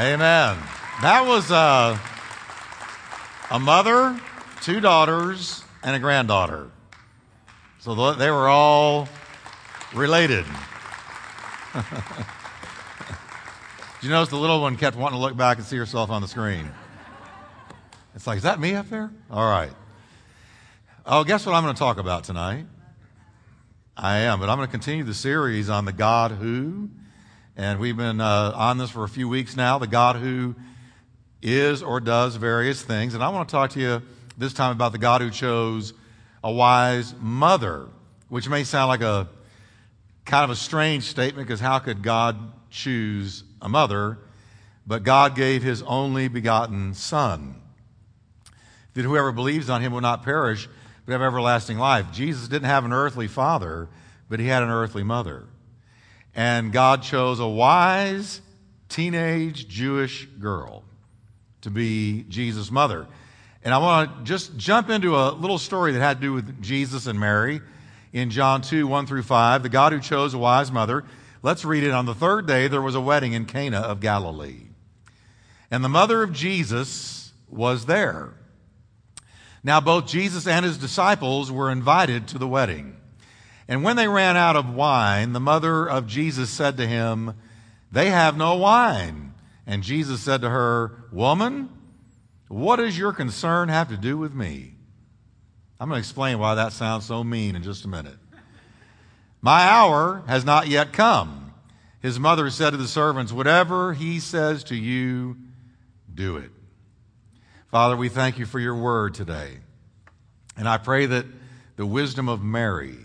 Amen. That was uh, a mother, two daughters, and a granddaughter. So they were all related. Did you notice the little one kept wanting to look back and see herself on the screen? It's like, is that me up there? All right. Oh, guess what I'm going to talk about tonight? I am, but I'm going to continue the series on the God who. And we've been uh, on this for a few weeks now the God who is or does various things. And I want to talk to you this time about the God who chose a wise mother, which may sound like a kind of a strange statement because how could God choose a mother? But God gave his only begotten Son, that whoever believes on him will not perish, but have everlasting life. Jesus didn't have an earthly father, but he had an earthly mother. And God chose a wise teenage Jewish girl to be Jesus' mother. And I want to just jump into a little story that had to do with Jesus and Mary in John 2 1 through 5. The God who chose a wise mother. Let's read it. On the third day, there was a wedding in Cana of Galilee. And the mother of Jesus was there. Now, both Jesus and his disciples were invited to the wedding. And when they ran out of wine, the mother of Jesus said to him, They have no wine. And Jesus said to her, Woman, what does your concern have to do with me? I'm going to explain why that sounds so mean in just a minute. My hour has not yet come. His mother said to the servants, Whatever he says to you, do it. Father, we thank you for your word today. And I pray that the wisdom of Mary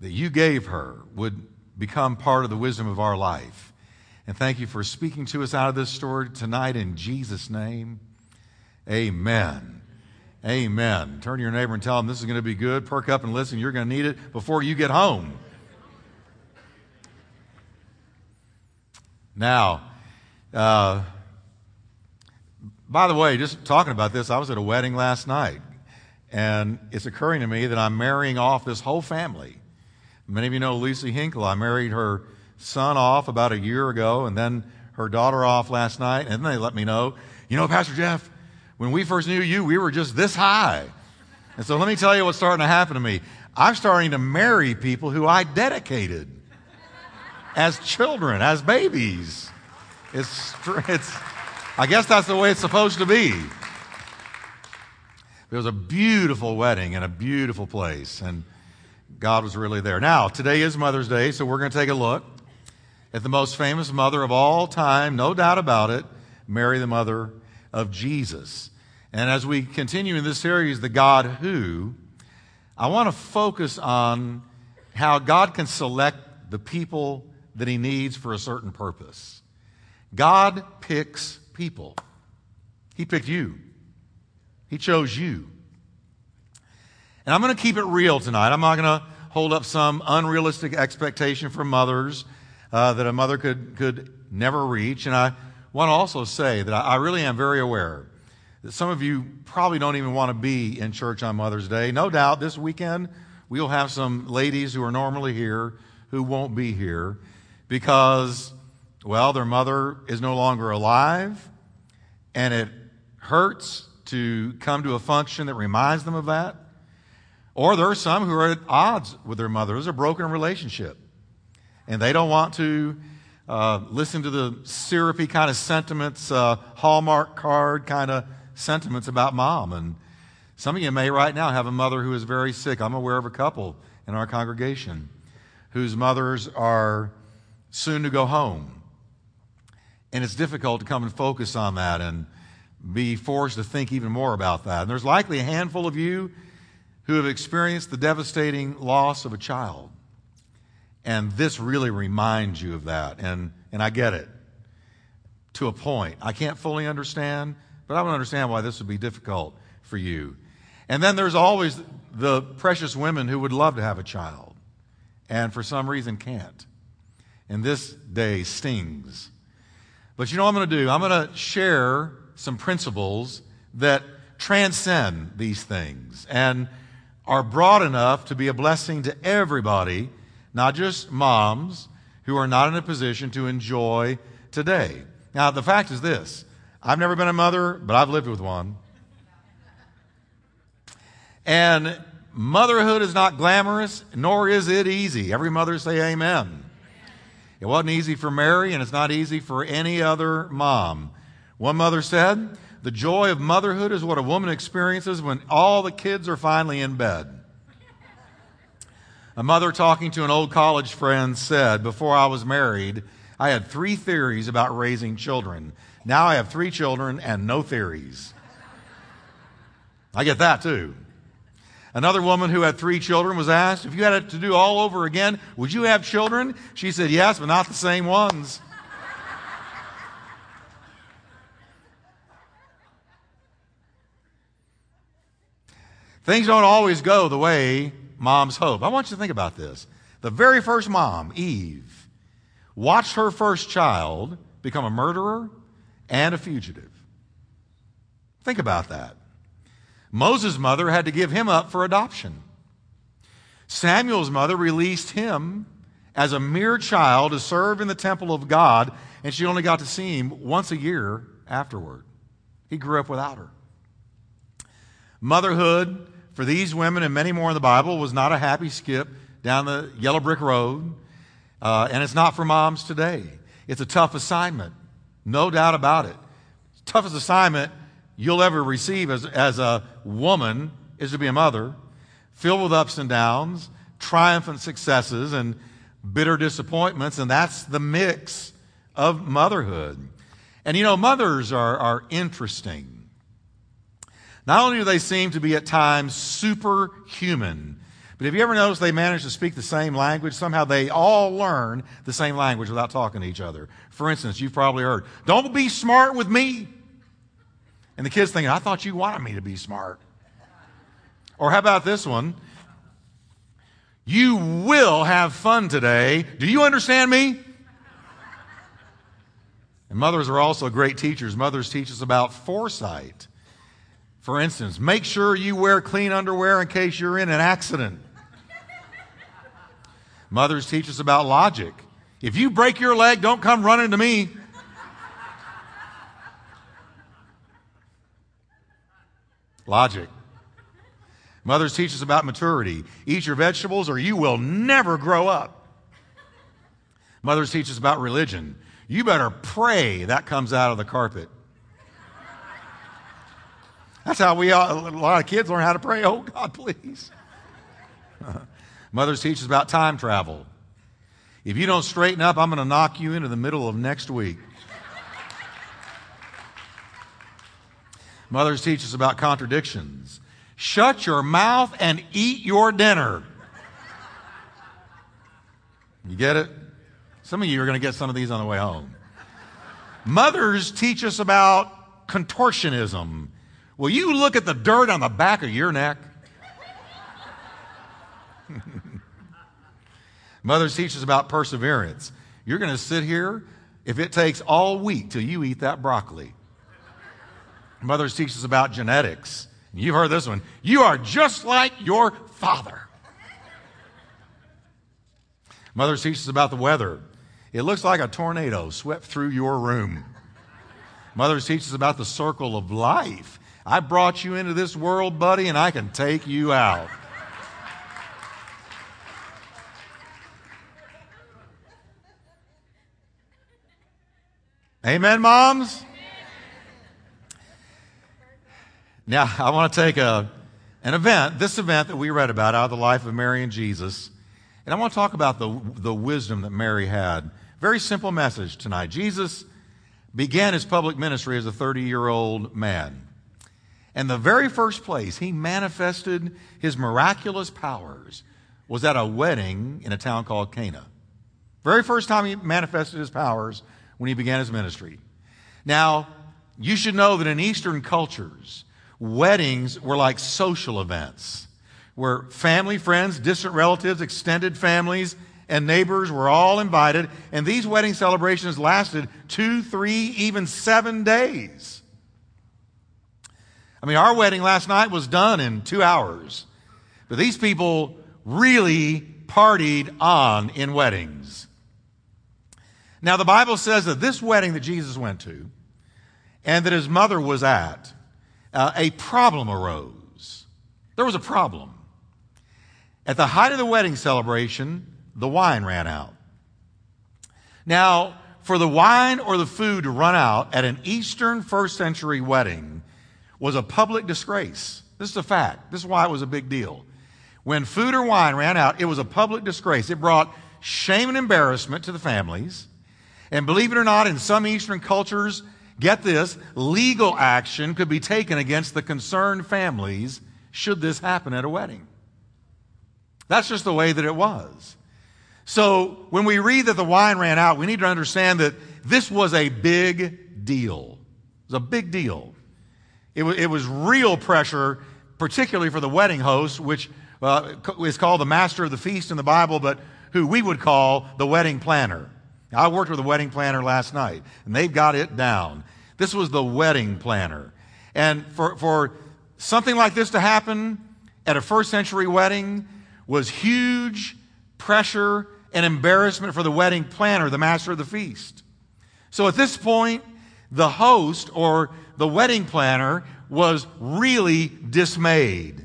that you gave her would become part of the wisdom of our life. And thank you for speaking to us out of this story tonight in Jesus' name. Amen. Amen. Turn to your neighbor and tell them this is going to be good. Perk up and listen. You're going to need it before you get home. Now, uh, by the way, just talking about this, I was at a wedding last night, and it's occurring to me that I'm marrying off this whole family. Many of you know Lisa Hinkle. I married her son off about a year ago, and then her daughter off last night, and then they let me know, you know, Pastor Jeff, when we first knew you, we were just this high. And so let me tell you what's starting to happen to me. I'm starting to marry people who I dedicated as children, as babies. It's, it's, I guess that's the way it's supposed to be. It was a beautiful wedding in a beautiful place, and God was really there. Now, today is Mother's Day, so we're going to take a look at the most famous mother of all time, no doubt about it, Mary, the mother of Jesus. And as we continue in this series, The God Who, I want to focus on how God can select the people that He needs for a certain purpose. God picks people. He picked you, He chose you. And I'm going to keep it real tonight. I'm not going to hold up some unrealistic expectation for mothers uh, that a mother could, could never reach. And I want to also say that I, I really am very aware that some of you probably don't even want to be in church on Mother's Day. No doubt this weekend we'll have some ladies who are normally here who won't be here because well, their mother is no longer alive, and it hurts to come to a function that reminds them of that. Or there are some who are at odds with their mother. There's a broken relationship. And they don't want to uh, listen to the syrupy kind of sentiments, uh, Hallmark card kind of sentiments about mom. And some of you may right now have a mother who is very sick. I'm aware of a couple in our congregation whose mothers are soon to go home. And it's difficult to come and focus on that and be forced to think even more about that. And there's likely a handful of you who have experienced the devastating loss of a child. And this really reminds you of that. And, and I get it to a point. I can't fully understand, but I don't understand why this would be difficult for you. And then there's always the precious women who would love to have a child and for some reason can't. And this day stings but you know what I'm going to do? I'm going to share some principles that transcend these things and are broad enough to be a blessing to everybody, not just moms who are not in a position to enjoy today. Now, the fact is this I've never been a mother, but I've lived with one. And motherhood is not glamorous, nor is it easy. Every mother say amen. It wasn't easy for Mary, and it's not easy for any other mom. One mother said, The joy of motherhood is what a woman experiences when all the kids are finally in bed. A mother talking to an old college friend said, Before I was married, I had three theories about raising children. Now I have three children and no theories. I get that too. Another woman who had three children was asked, If you had it to do all over again, would you have children? She said, Yes, but not the same ones. Things don't always go the way moms hope. I want you to think about this. The very first mom, Eve, watched her first child become a murderer and a fugitive. Think about that. Moses' mother had to give him up for adoption. Samuel's mother released him as a mere child to serve in the temple of God, and she only got to see him once a year afterward. He grew up without her. Motherhood for these women and many more in the Bible was not a happy skip down the yellow brick road, uh, and it's not for moms today. It's a tough assignment, no doubt about it. Toughest assignment you'll ever receive as, as a woman is to be a mother, filled with ups and downs, triumphant successes, and bitter disappointments, and that's the mix of motherhood. And you know, mothers are, are interesting. Not only do they seem to be at times superhuman, but have you ever noticed they manage to speak the same language? Somehow they all learn the same language without talking to each other. For instance, you've probably heard, don't be smart with me. And the kid's thinking, I thought you wanted me to be smart. Or how about this one? You will have fun today. Do you understand me? And mothers are also great teachers. Mothers teach us about foresight. For instance, make sure you wear clean underwear in case you're in an accident. Mothers teach us about logic. If you break your leg, don't come running to me. Logic. Mothers teach us about maturity. Eat your vegetables or you will never grow up. Mothers teach us about religion. You better pray that comes out of the carpet. That's how we, all, a lot of kids learn how to pray. Oh, God, please. Mothers teach us about time travel. If you don't straighten up, I'm going to knock you into the middle of next week. Mothers teach us about contradictions. Shut your mouth and eat your dinner. You get it? Some of you are going to get some of these on the way home. Mothers teach us about contortionism. Will you look at the dirt on the back of your neck? Mothers teach us about perseverance. You're going to sit here if it takes all week till you eat that broccoli. Mothers teach us about genetics. You've heard this one. You are just like your father. Mothers teach us about the weather. It looks like a tornado swept through your room. Mothers teach us about the circle of life. I brought you into this world, buddy, and I can take you out. Amen, moms? Now, I want to take a, an event, this event that we read about out of the life of Mary and Jesus, and I want to talk about the, the wisdom that Mary had. Very simple message tonight. Jesus began his public ministry as a 30 year old man. And the very first place he manifested his miraculous powers was at a wedding in a town called Cana. Very first time he manifested his powers when he began his ministry. Now, you should know that in Eastern cultures, weddings were like social events where family, friends, distant relatives, extended families, and neighbors were all invited. And these wedding celebrations lasted two, three, even seven days. I mean, our wedding last night was done in two hours. But these people really partied on in weddings. Now, the Bible says that this wedding that Jesus went to and that his mother was at, uh, a problem arose. There was a problem. At the height of the wedding celebration, the wine ran out. Now, for the wine or the food to run out at an Eastern first century wedding was a public disgrace. This is a fact. This is why it was a big deal. When food or wine ran out, it was a public disgrace. It brought shame and embarrassment to the families. And believe it or not, in some Eastern cultures, get this, legal action could be taken against the concerned families should this happen at a wedding. That's just the way that it was. So when we read that the wine ran out, we need to understand that this was a big deal. It was a big deal. It was, it was real pressure, particularly for the wedding host, which uh, is called the master of the feast in the Bible, but who we would call the wedding planner. I worked with a wedding planner last night, and they've got it down. This was the wedding planner. And for, for something like this to happen at a first century wedding was huge pressure and embarrassment for the wedding planner, the master of the feast. So at this point, the host or the wedding planner was really dismayed.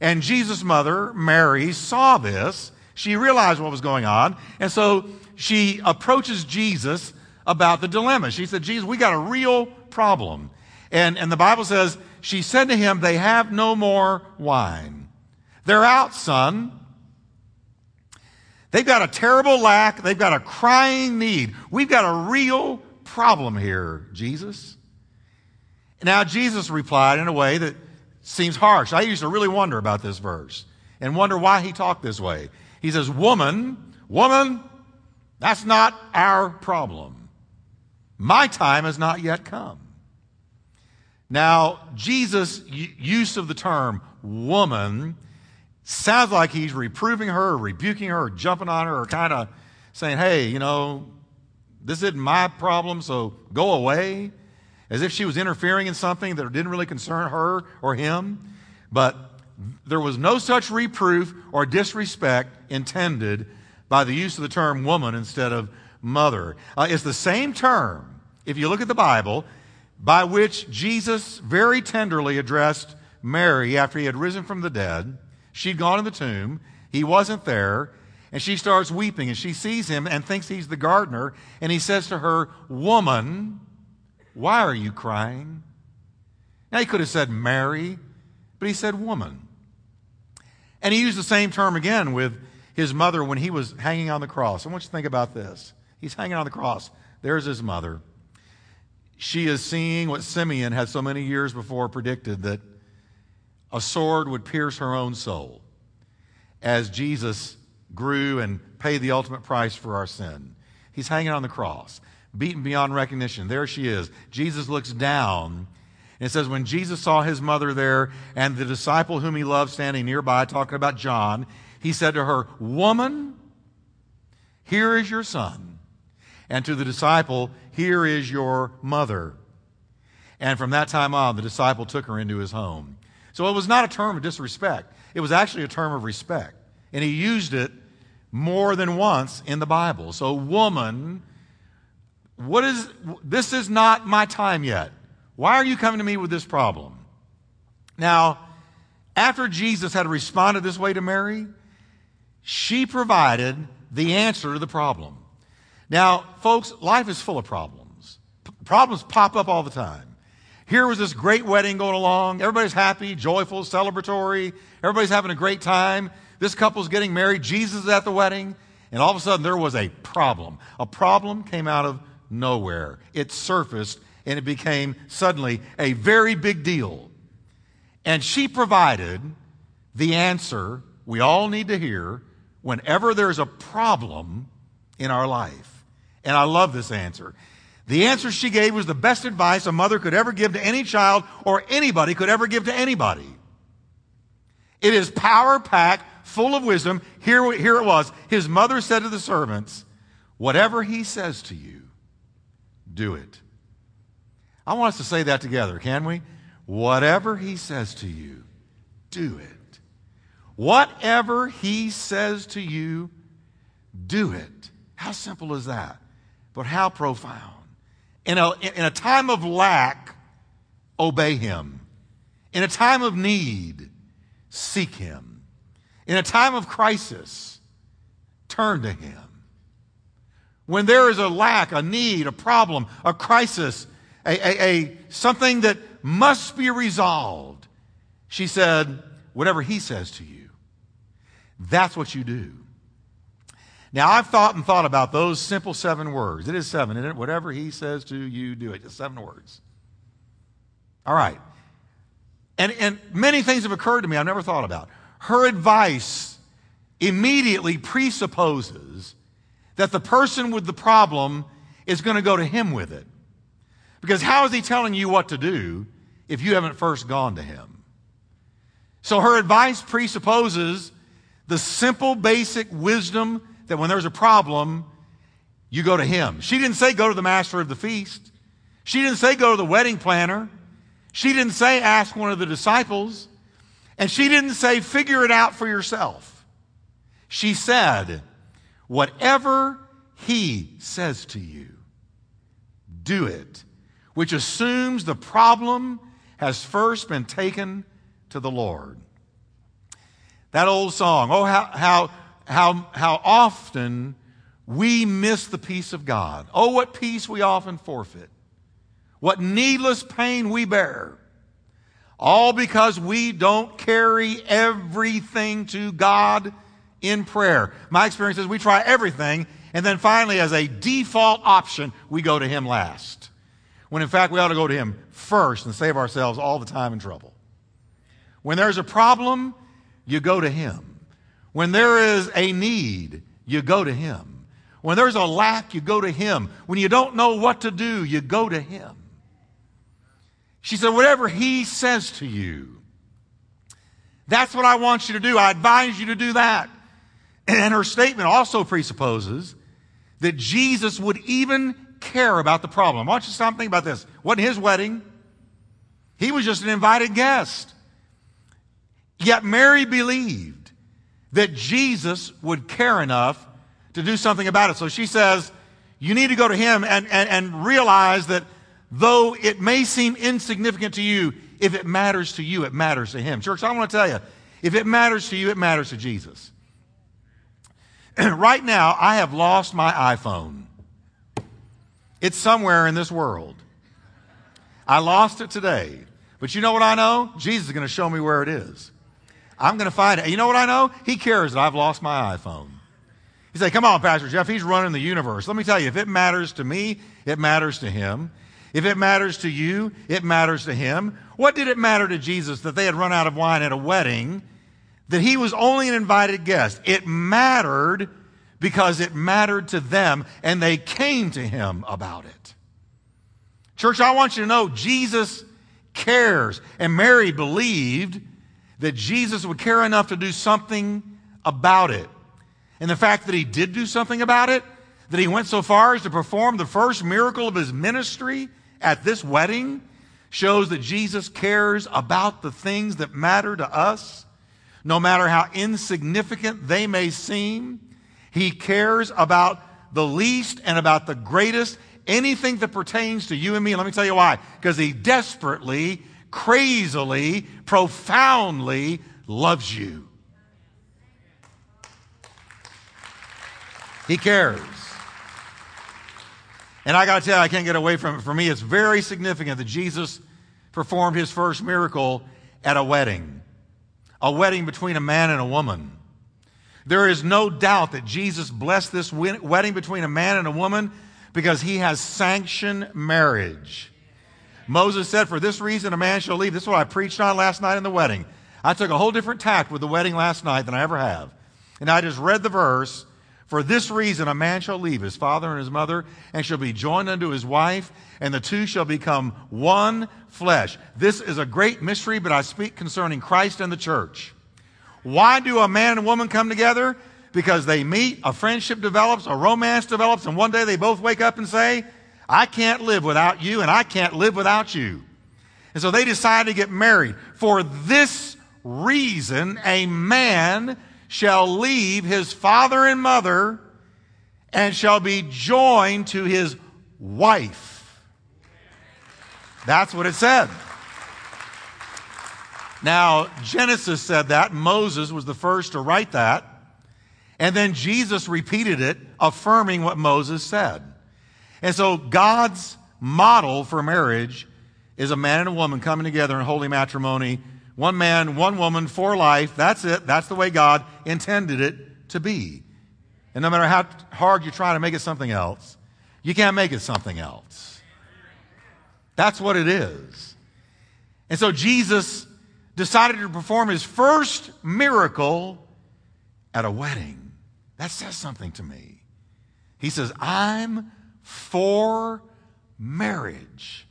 And Jesus' mother, Mary, saw this. She realized what was going on. And so she approaches Jesus about the dilemma. She said, Jesus, we got a real problem. And, and the Bible says, she said to him, They have no more wine. They're out, son. They've got a terrible lack. They've got a crying need. We've got a real problem here, Jesus. Now, Jesus replied in a way that seems harsh. I used to really wonder about this verse and wonder why he talked this way. He says, Woman, woman, that's not our problem. My time has not yet come. Now, Jesus' use of the term woman sounds like he's reproving her, rebuking her, jumping on her, or kind of saying, hey, you know, this isn't my problem, so go away. As if she was interfering in something that didn't really concern her or him. But there was no such reproof or disrespect intended by the use of the term woman instead of mother. Uh, it's the same term, if you look at the Bible, by which Jesus very tenderly addressed Mary after he had risen from the dead. She'd gone to the tomb, he wasn't there, and she starts weeping, and she sees him and thinks he's the gardener, and he says to her, Woman, why are you crying? Now, he could have said Mary, but he said woman. And he used the same term again with his mother when he was hanging on the cross. I want you to think about this. He's hanging on the cross. There's his mother. She is seeing what Simeon had so many years before predicted that a sword would pierce her own soul as Jesus grew and paid the ultimate price for our sin. He's hanging on the cross, beaten beyond recognition. There she is. Jesus looks down it says, when Jesus saw his mother there and the disciple whom he loved standing nearby, talking about John, he said to her, Woman, here is your son. And to the disciple, Here is your mother. And from that time on, the disciple took her into his home. So it was not a term of disrespect, it was actually a term of respect. And he used it more than once in the Bible. So, woman, what is this is not my time yet. Why are you coming to me with this problem? Now, after Jesus had responded this way to Mary, she provided the answer to the problem. Now, folks, life is full of problems. P- problems pop up all the time. Here was this great wedding going along. Everybody's happy, joyful, celebratory. Everybody's having a great time. This couple's getting married. Jesus is at the wedding. And all of a sudden, there was a problem. A problem came out of nowhere. It surfaced and it became suddenly a very big deal. And she provided the answer we all need to hear whenever there's a problem in our life. And I love this answer. The answer she gave was the best advice a mother could ever give to any child or anybody could ever give to anybody. It is power packed, full of wisdom. Here, here it was. His mother said to the servants, Whatever he says to you, do it. I want us to say that together, can we? Whatever he says to you, do it. Whatever he says to you, do it. How simple is that? but how profound. In a, in a time of lack, obey him. In a time of need, seek him. In a time of crisis, turn to him. When there is a lack, a need, a problem, a crisis, a, a, a something that must be resolved, she said, whatever he says to you, that's what you do. Now, I've thought and thought about those simple seven words. It is seven, isn't it? Whatever he says to you, do it. Just seven words. All right. And, and many things have occurred to me I've never thought about. Her advice immediately presupposes that the person with the problem is going to go to him with it. Because how is he telling you what to do if you haven't first gone to him? So her advice presupposes the simple, basic wisdom that when there's a problem, you go to him. She didn't say go to the master of the feast. She didn't say go to the wedding planner. She didn't say ask one of the disciples. And she didn't say figure it out for yourself. She said, whatever he says to you, do it, which assumes the problem has first been taken to the Lord. That old song, oh, how, how how, how often we miss the peace of God. Oh, what peace we often forfeit. What needless pain we bear. All because we don't carry everything to God in prayer. My experience is we try everything, and then finally, as a default option, we go to Him last. When in fact, we ought to go to Him first and save ourselves all the time and trouble. When there's a problem, you go to Him. When there is a need, you go to Him. When there's a lack, you go to Him. When you don't know what to do, you go to Him. She said, whatever He says to you, that's what I want you to do. I advise you to do that. And her statement also presupposes that Jesus would even care about the problem. I want you to stop thinking about this. Wasn't his wedding. He was just an invited guest. Yet Mary believed that Jesus would care enough to do something about it. So she says, you need to go to him and, and, and realize that though it may seem insignificant to you, if it matters to you, it matters to him. Church, I want to tell you, if it matters to you, it matters to Jesus. right now, I have lost my iPhone. It's somewhere in this world. I lost it today. But you know what I know? Jesus is going to show me where it is. I'm going to find it. You know what I know? He cares that I've lost my iPhone. He said, Come on, Pastor Jeff, he's running the universe. Let me tell you, if it matters to me, it matters to him. If it matters to you, it matters to him. What did it matter to Jesus that they had run out of wine at a wedding, that he was only an invited guest? It mattered because it mattered to them and they came to him about it. Church, I want you to know Jesus cares. And Mary believed that Jesus would care enough to do something about it. And the fact that he did do something about it, that he went so far as to perform the first miracle of his ministry at this wedding, shows that Jesus cares about the things that matter to us, no matter how insignificant they may seem. He cares about the least and about the greatest, anything that pertains to you and me. Let me tell you why. Because he desperately crazily, profoundly loves you. He cares. And I got to tell you, I can't get away from it. For me, it's very significant that Jesus performed his first miracle at a wedding, a wedding between a man and a woman. There is no doubt that Jesus blessed this wedding between a man and a woman because he has sanctioned marriage. Moses said, For this reason a man shall leave. This is what I preached on last night in the wedding. I took a whole different tact with the wedding last night than I ever have. And I just read the verse, For this reason a man shall leave his father and his mother, and shall be joined unto his wife, and the two shall become one flesh. This is a great mystery, but I speak concerning Christ and the church. Why do a man and woman come together? Because they meet, a friendship develops, a romance develops, and one day they both wake up and say, I can't live without you, and I can't live without you. And so they decide to get married. For this reason, a man shall leave his father and mother and shall be joined to his wife. That's what it said. Now, Genesis said that. Moses was the first to write that. And then Jesus repeated it, affirming what Moses said. And so God's model for marriage is a man and a woman coming together in holy matrimony. One man, one woman for life. That's it. That's the way God intended it to be. And no matter how hard you try to make it something else, you can't make it something else. That's what it is. And so Jesus decided to perform his first miracle at a wedding. That says something to me. He says, I'm for marriage.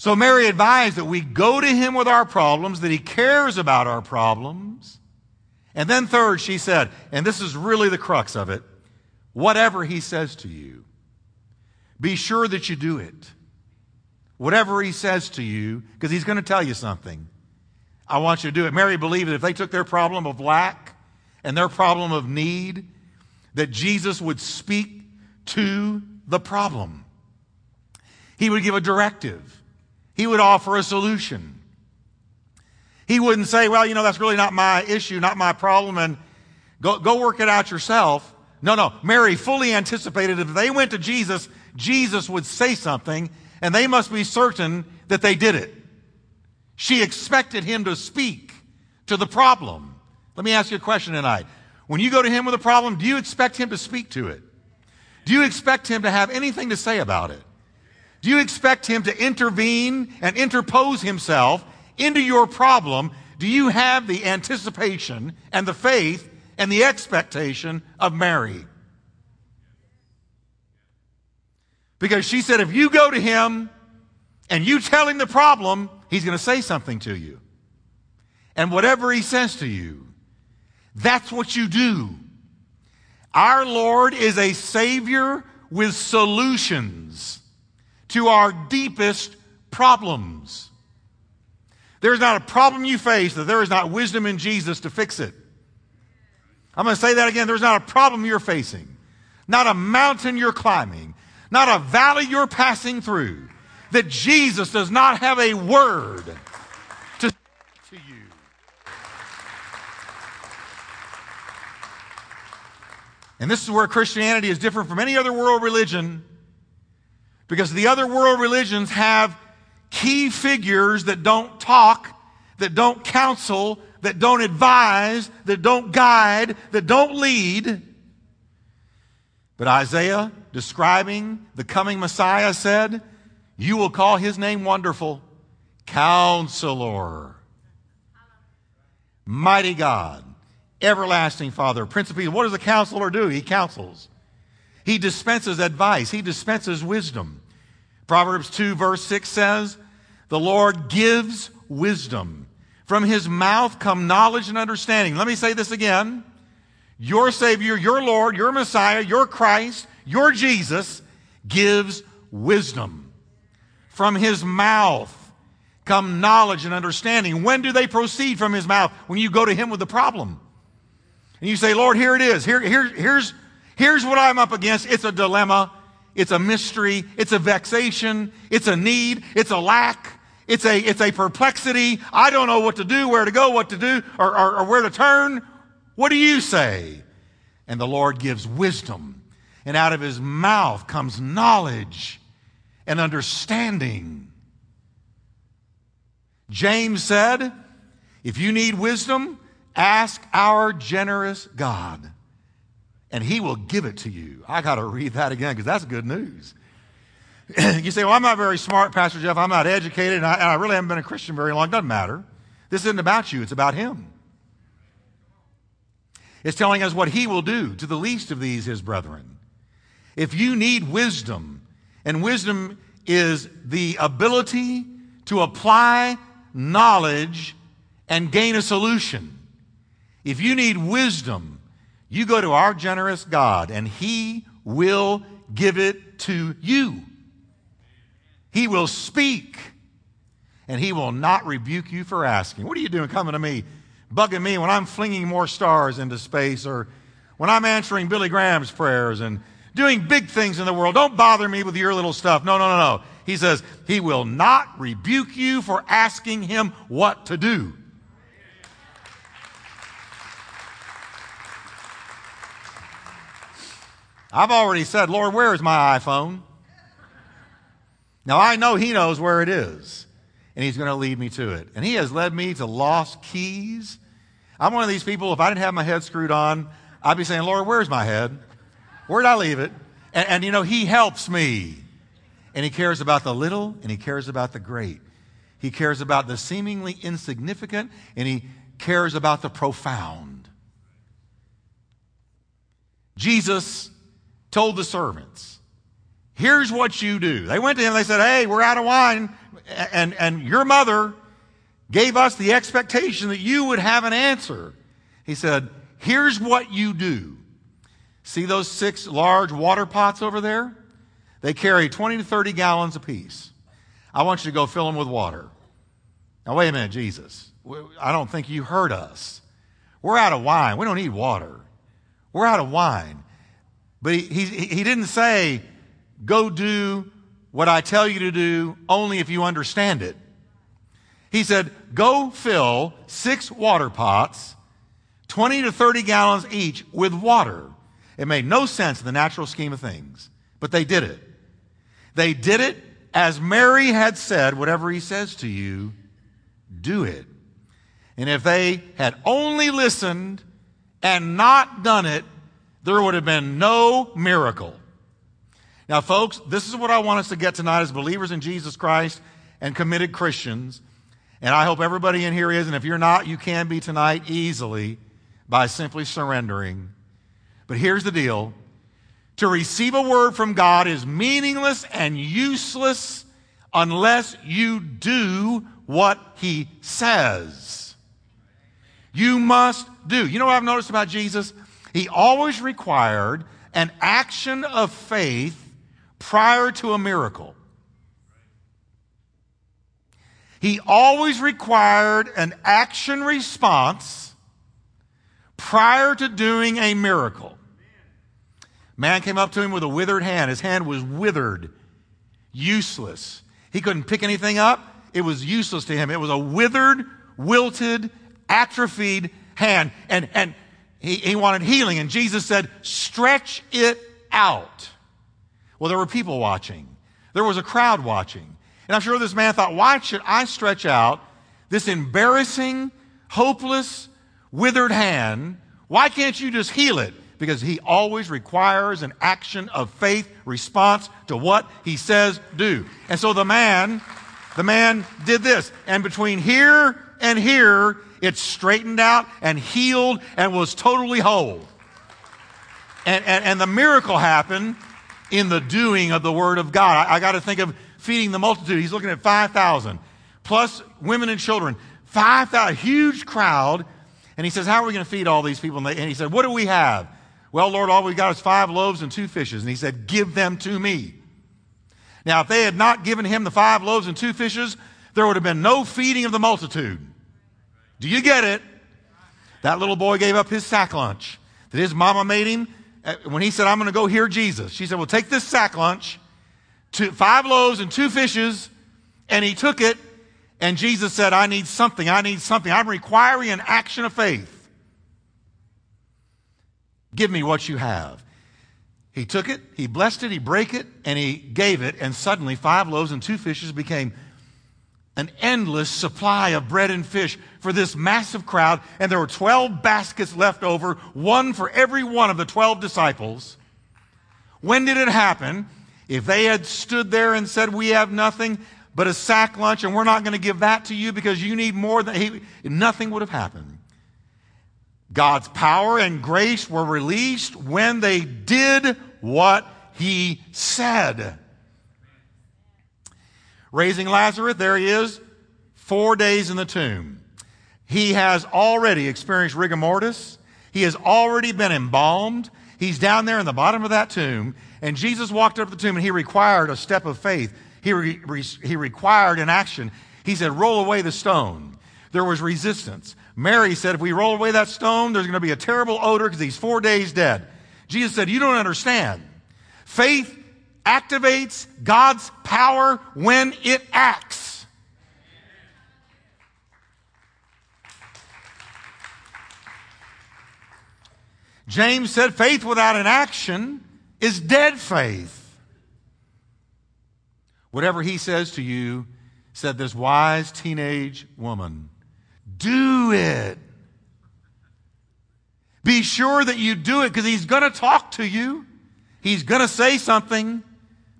So Mary advised that we go to him with our problems, that he cares about our problems. And then, third, she said, and this is really the crux of it whatever he says to you, be sure that you do it. Whatever he says to you, because he's going to tell you something. I want you to do it. Mary believed that if they took their problem of lack and their problem of need, that Jesus would speak to the problem. He would give a directive. He would offer a solution. He wouldn't say, well, you know, that's really not my issue, not my problem, and go, go work it out yourself. No, no. Mary fully anticipated if they went to Jesus, Jesus would say something, and they must be certain that they did it. She expected him to speak to the problem. Let me ask you a question tonight. When you go to him with a problem, do you expect him to speak to it? Do you expect him to have anything to say about it? Do you expect him to intervene and interpose himself into your problem? Do you have the anticipation and the faith and the expectation of Mary? Because she said, if you go to him and you tell him the problem, He's going to say something to you. And whatever he says to you, that's what you do. Our Lord is a Savior with solutions to our deepest problems. There's not a problem you face that there is not wisdom in Jesus to fix it. I'm going to say that again. There's not a problem you're facing, not a mountain you're climbing, not a valley you're passing through that Jesus does not have a word to say to you. And this is where Christianity is different from any other world religion because the other world religions have key figures that don't talk, that don't counsel, that don't advise, that don't guide, that don't lead. But Isaiah, describing the coming Messiah, said, you will call his name wonderful, counselor, mighty God, everlasting Father, Prince of Peace. What does a counselor do? He counsels. He dispenses advice. He dispenses wisdom. Proverbs 2 verse 6 says, the Lord gives wisdom. From his mouth come knowledge and understanding. Let me say this again. Your Savior, your Lord, your Messiah, your Christ, your Jesus gives wisdom. From his mouth come knowledge and understanding. When do they proceed from his mouth? When you go to him with the problem. And you say, Lord, here it is. Here, here, here's, here's what I'm up against. It's a dilemma. It's a mystery. It's a vexation. It's a need. It's a lack. It's a, it's a perplexity. I don't know what to do, where to go, what to do, or, or, or where to turn. What do you say? And the Lord gives wisdom. And out of his mouth comes knowledge and understanding. James said, if you need wisdom, ask our generous God, and he will give it to you. I got to read that again because that's good news. you say, well, I'm not very smart, Pastor Jeff. I'm not educated, and I, and I really haven't been a Christian very long. Doesn't matter. This isn't about you, it's about him. It's telling us what he will do to the least of these, his brethren. If you need wisdom, and wisdom is the ability to apply knowledge and gain a solution. If you need wisdom, you go to our generous God and He will give it to you. He will speak and He will not rebuke you for asking. What are you doing coming to me bugging me when I'm flinging more stars into space or when I'm answering Billy Graham's prayers and doing big things in the world. Don't bother me with your little stuff. No, no, no, no. He says, He will not rebuke you for asking Him what to do. I've already said, Lord, where is my iPhone? Now I know He knows where it is, and He's going to lead me to it. And He has led me to lost keys. I'm one of these people, if I didn't have my head screwed on, I'd be saying, Lord, where's my head? Where'd I leave it? And, and you know, He helps me. And He cares about the little, and He cares about the great. He cares about the seemingly insignificant, and He cares about the profound. Jesus told the servants, Here's what you do. They went to him, they said, Hey, we're out of wine. And, and your mother gave us the expectation that you would have an answer. He said, Here's what you do. See those six large water pots over there? They carry 20 to 30 gallons apiece. I want you to go fill them with water. Now, wait a minute, Jesus. I don't think you heard us. We're out of wine. We don't need water. We're out of wine. But he, he, he didn't say, go do what I tell you to do only if you understand it. He said, go fill six water pots, 20 to 30 gallons each, with water. It made no sense in the natural scheme of things, but they did it. They did it as Mary had said, whatever he says to you, do it. And if they had only listened and not done it, there would have been no miracle. Now, folks, this is what I want us to get tonight as believers in Jesus Christ and committed Christians. And I hope everybody in here is. And if you're not, you can be tonight easily by simply surrendering. But here's the deal to receive a word from God is meaningless and useless unless you do what He says. You must do. You know what I've noticed about Jesus? He always required an action of faith prior to a miracle. He always required an action response prior to doing a miracle. Man came up to him with a withered hand. His hand was withered, useless. He couldn't pick anything up. It was useless to him. It was a withered, wilted, atrophied hand. And, and he, he wanted healing, and Jesus said, stretch it out. Well, there were people watching. There was a crowd watching. And I'm sure this man thought, why should I stretch out this embarrassing, hopeless, withered hand? Why can't you just heal it? Because he always requires an action of faith response to what he says do. And so the man, the man did this. And between here and here, it straightened out and healed and was totally whole. And, and, and the miracle happened in the doing of the Word of God. I, I got to think of feeding the multitude. He's looking at 5,000 plus women and children. 5,000, huge crowd. And he says, How are we going to feed all these people? And, they, and he said, What do we have? Well, Lord, all we got is five loaves and two fishes. And he said, Give them to me. Now, if they had not given him the five loaves and two fishes, there would have been no feeding of the multitude. Do you get it? That little boy gave up his sack lunch that his mama made him uh, when he said, I'm going to go hear Jesus. She said, Well, take this sack lunch, two, five loaves and two fishes. And he took it, and Jesus said, I need something. I need something. I'm requiring an action of faith. Give me what you have. He took it, he blessed it, he broke it, and he gave it, and suddenly five loaves and two fishes became an endless supply of bread and fish for this massive crowd, and there were 12 baskets left over, one for every one of the 12 disciples. When did it happen? If they had stood there and said, We have nothing but a sack lunch, and we're not going to give that to you because you need more than he, nothing would have happened. God's power and grace were released when they did what he said raising Lazarus, there he is, four days in the tomb. He has already experienced rigor mortis. He has already been embalmed. He's down there in the bottom of that tomb. And Jesus walked up to the tomb and he required a step of faith. He, re, re, he required an action. He said, Roll away the stone. There was resistance. Mary said, if we roll away that stone, there's going to be a terrible odor because he's four days dead. Jesus said, You don't understand. Faith activates God's power when it acts. James said, Faith without an action is dead faith. Whatever he says to you, said this wise teenage woman, do it. Be sure that you do it because he's going to talk to you. He's going to say something,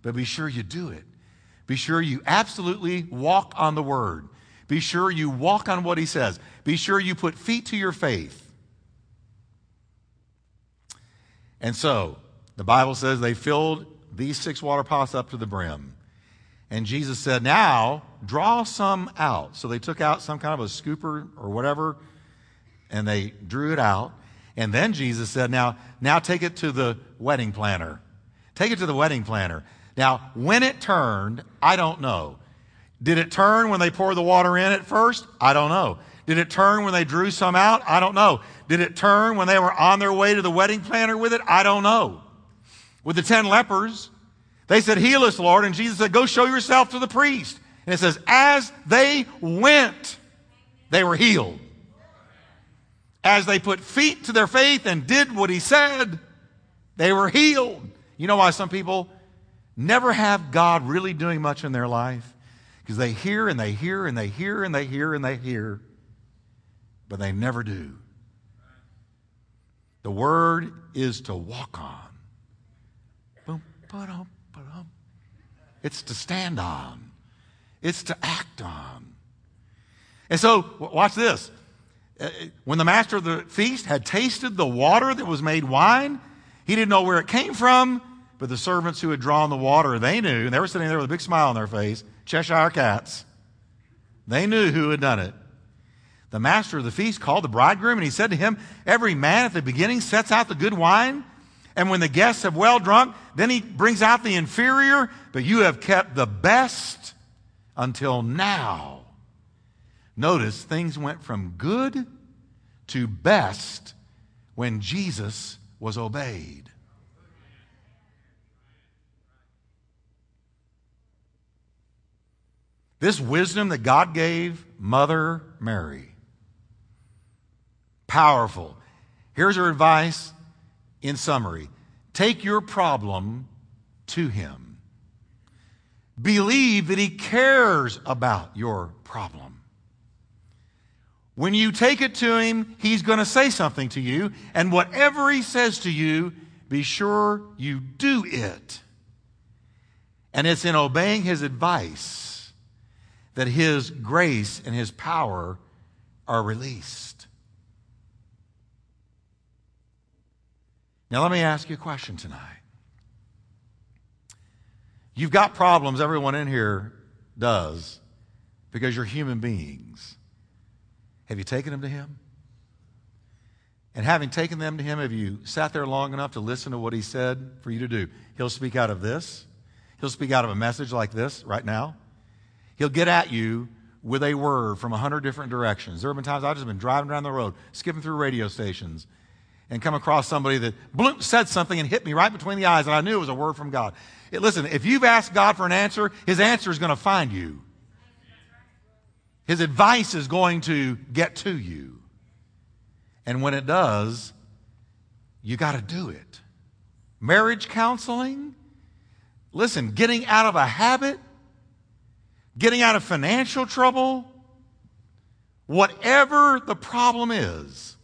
but be sure you do it. Be sure you absolutely walk on the word. Be sure you walk on what he says. Be sure you put feet to your faith. And so, the Bible says they filled these six water pots up to the brim. And Jesus said, Now draw some out. So they took out some kind of a scooper or whatever, and they drew it out. And then Jesus said, Now, now take it to the wedding planner. Take it to the wedding planner. Now, when it turned, I don't know. Did it turn when they poured the water in at first? I don't know. Did it turn when they drew some out? I don't know. Did it turn when they were on their way to the wedding planner with it? I don't know. With the ten lepers, they said, Heal us, Lord. And Jesus said, Go show yourself to the priest. And it says, As they went, they were healed. As they put feet to their faith and did what he said, they were healed. You know why some people never have God really doing much in their life? Because they hear and they hear and they hear and they hear and they hear, but they never do. The word is to walk on. Boom, ba-dum. It's to stand on, it's to act on. And so, watch this. Uh, when the master of the feast had tasted the water that was made wine, he didn't know where it came from, but the servants who had drawn the water, they knew, and they were sitting there with a big smile on their face, Cheshire cats. They knew who had done it. The master of the feast called the bridegroom, and he said to him, Every man at the beginning sets out the good wine and when the guests have well drunk, then he brings out the inferior, but you have kept the best until now. Notice things went from good to best when Jesus was obeyed. This wisdom that God gave Mother Mary, powerful. Here's her advice in summary, take your problem to Him. Believe that He cares about your problem. When you take it to Him, He's going to say something to you, and whatever He says to you, be sure you do it. And it's in obeying His advice that His grace and His power are released. Now, let me ask you a question tonight. You've got problems, everyone in here does, because you're human beings. Have you taken them to Him? And having taken them to Him, have you sat there long enough to listen to what He said for you to do? He'll speak out of this. He'll speak out of a message like this right now. He'll get at you with a word from a hundred different directions. There have been times I've just been driving down the road, skipping through radio stations, and come across somebody that bloop, said something and hit me right between the eyes, and I knew it was a word from God. It, listen, if you've asked God for an answer, His answer is going to find you. His advice is going to get to you. And when it does, you got to do it. Marriage counseling, listen, getting out of a habit, getting out of financial trouble, whatever the problem is,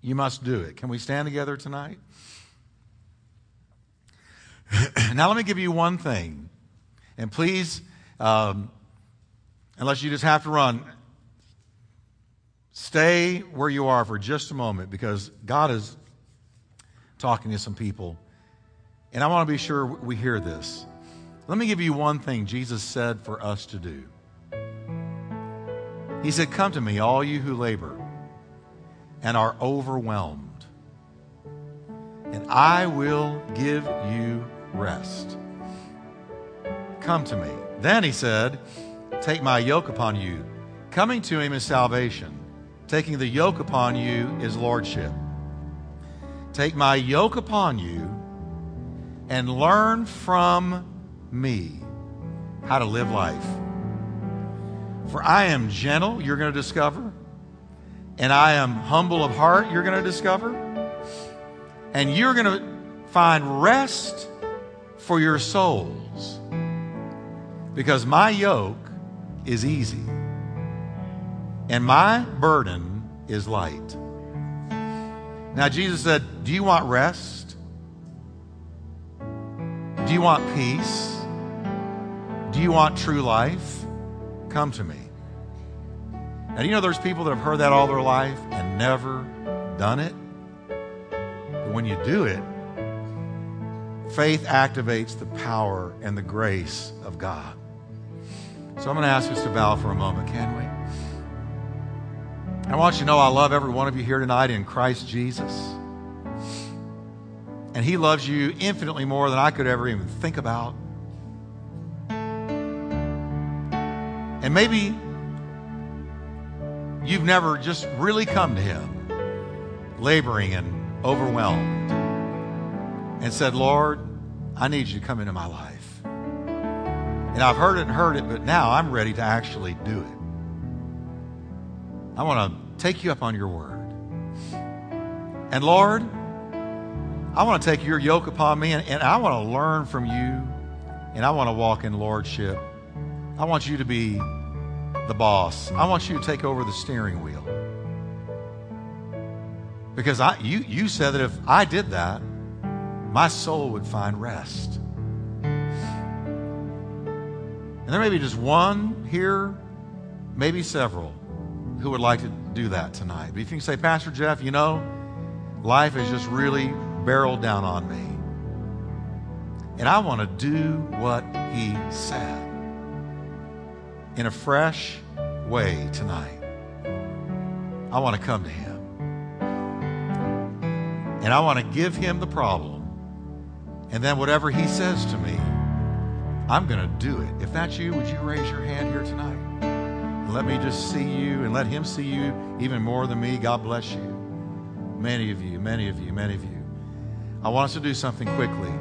you must do it. Can we stand together tonight? now, let me give you one thing. And please, um, unless you just have to run, stay where you are for just a moment because God is talking to some people. And I want to be sure we hear this. Let me give you one thing Jesus said for us to do. He said, Come to me, all you who labor and are overwhelmed. And I will give you rest. Come to me. Then he said, Take my yoke upon you. Coming to him is salvation. taking the yoke upon you is lordship. Take my yoke upon you and learn from me how to live life. For I am gentle, you're going to discover, and I am humble of heart, you're going to discover, and you're going to find rest for your souls because my yoke is easy and my burden is light. Now, Jesus said, Do you want rest? Do you want peace? Do you want true life? Come to me. Now, you know there's people that have heard that all their life and never done it? But when you do it, faith activates the power and the grace of God. So I'm going to ask us to bow for a moment, can we? I want you to know I love every one of you here tonight in Christ Jesus. And He loves you infinitely more than I could ever even think about. And maybe you've never just really come to Him, laboring and overwhelmed, and said, Lord, I need you to come into my life. And I've heard it and heard it, but now I'm ready to actually do it. I want to take you up on your word. And Lord, I want to take your yoke upon me and, and I want to learn from you and I want to walk in lordship. I want you to be the boss. I want you to take over the steering wheel. Because I, you, you said that if I did that, my soul would find rest. And there may be just one here, maybe several, who would like to do that tonight. But if you can say, Pastor Jeff, you know, life has just really barreled down on me. And I want to do what he said in a fresh way tonight. I want to come to him. And I want to give him the problem. And then whatever he says to me, I'm going to do it. If that's you, would you raise your hand here tonight? And let me just see you and let him see you even more than me. God bless you. Many of you, many of you, many of you. I want us to do something quickly.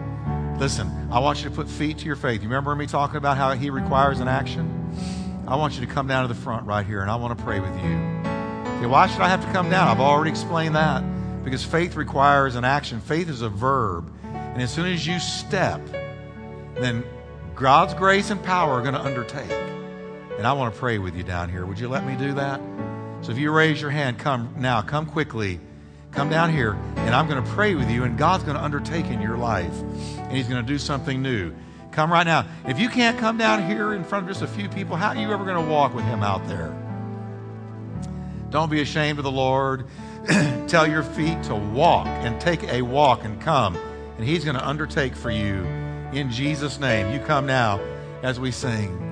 Listen, I want you to put feet to your faith. You remember me talking about how he requires an action? I want you to come down to the front right here and I want to pray with you. Okay, why should I have to come down? I've already explained that. Because faith requires an action. Faith is a verb. And as soon as you step, then God's grace and power are going to undertake. And I want to pray with you down here. Would you let me do that? So if you raise your hand, come now, come quickly. Come down here, and I'm going to pray with you, and God's going to undertake in your life, and He's going to do something new. Come right now. If you can't come down here in front of just a few people, how are you ever going to walk with Him out there? Don't be ashamed of the Lord. Tell your feet to walk and take a walk and come, and He's going to undertake for you in Jesus' name. You come now as we sing.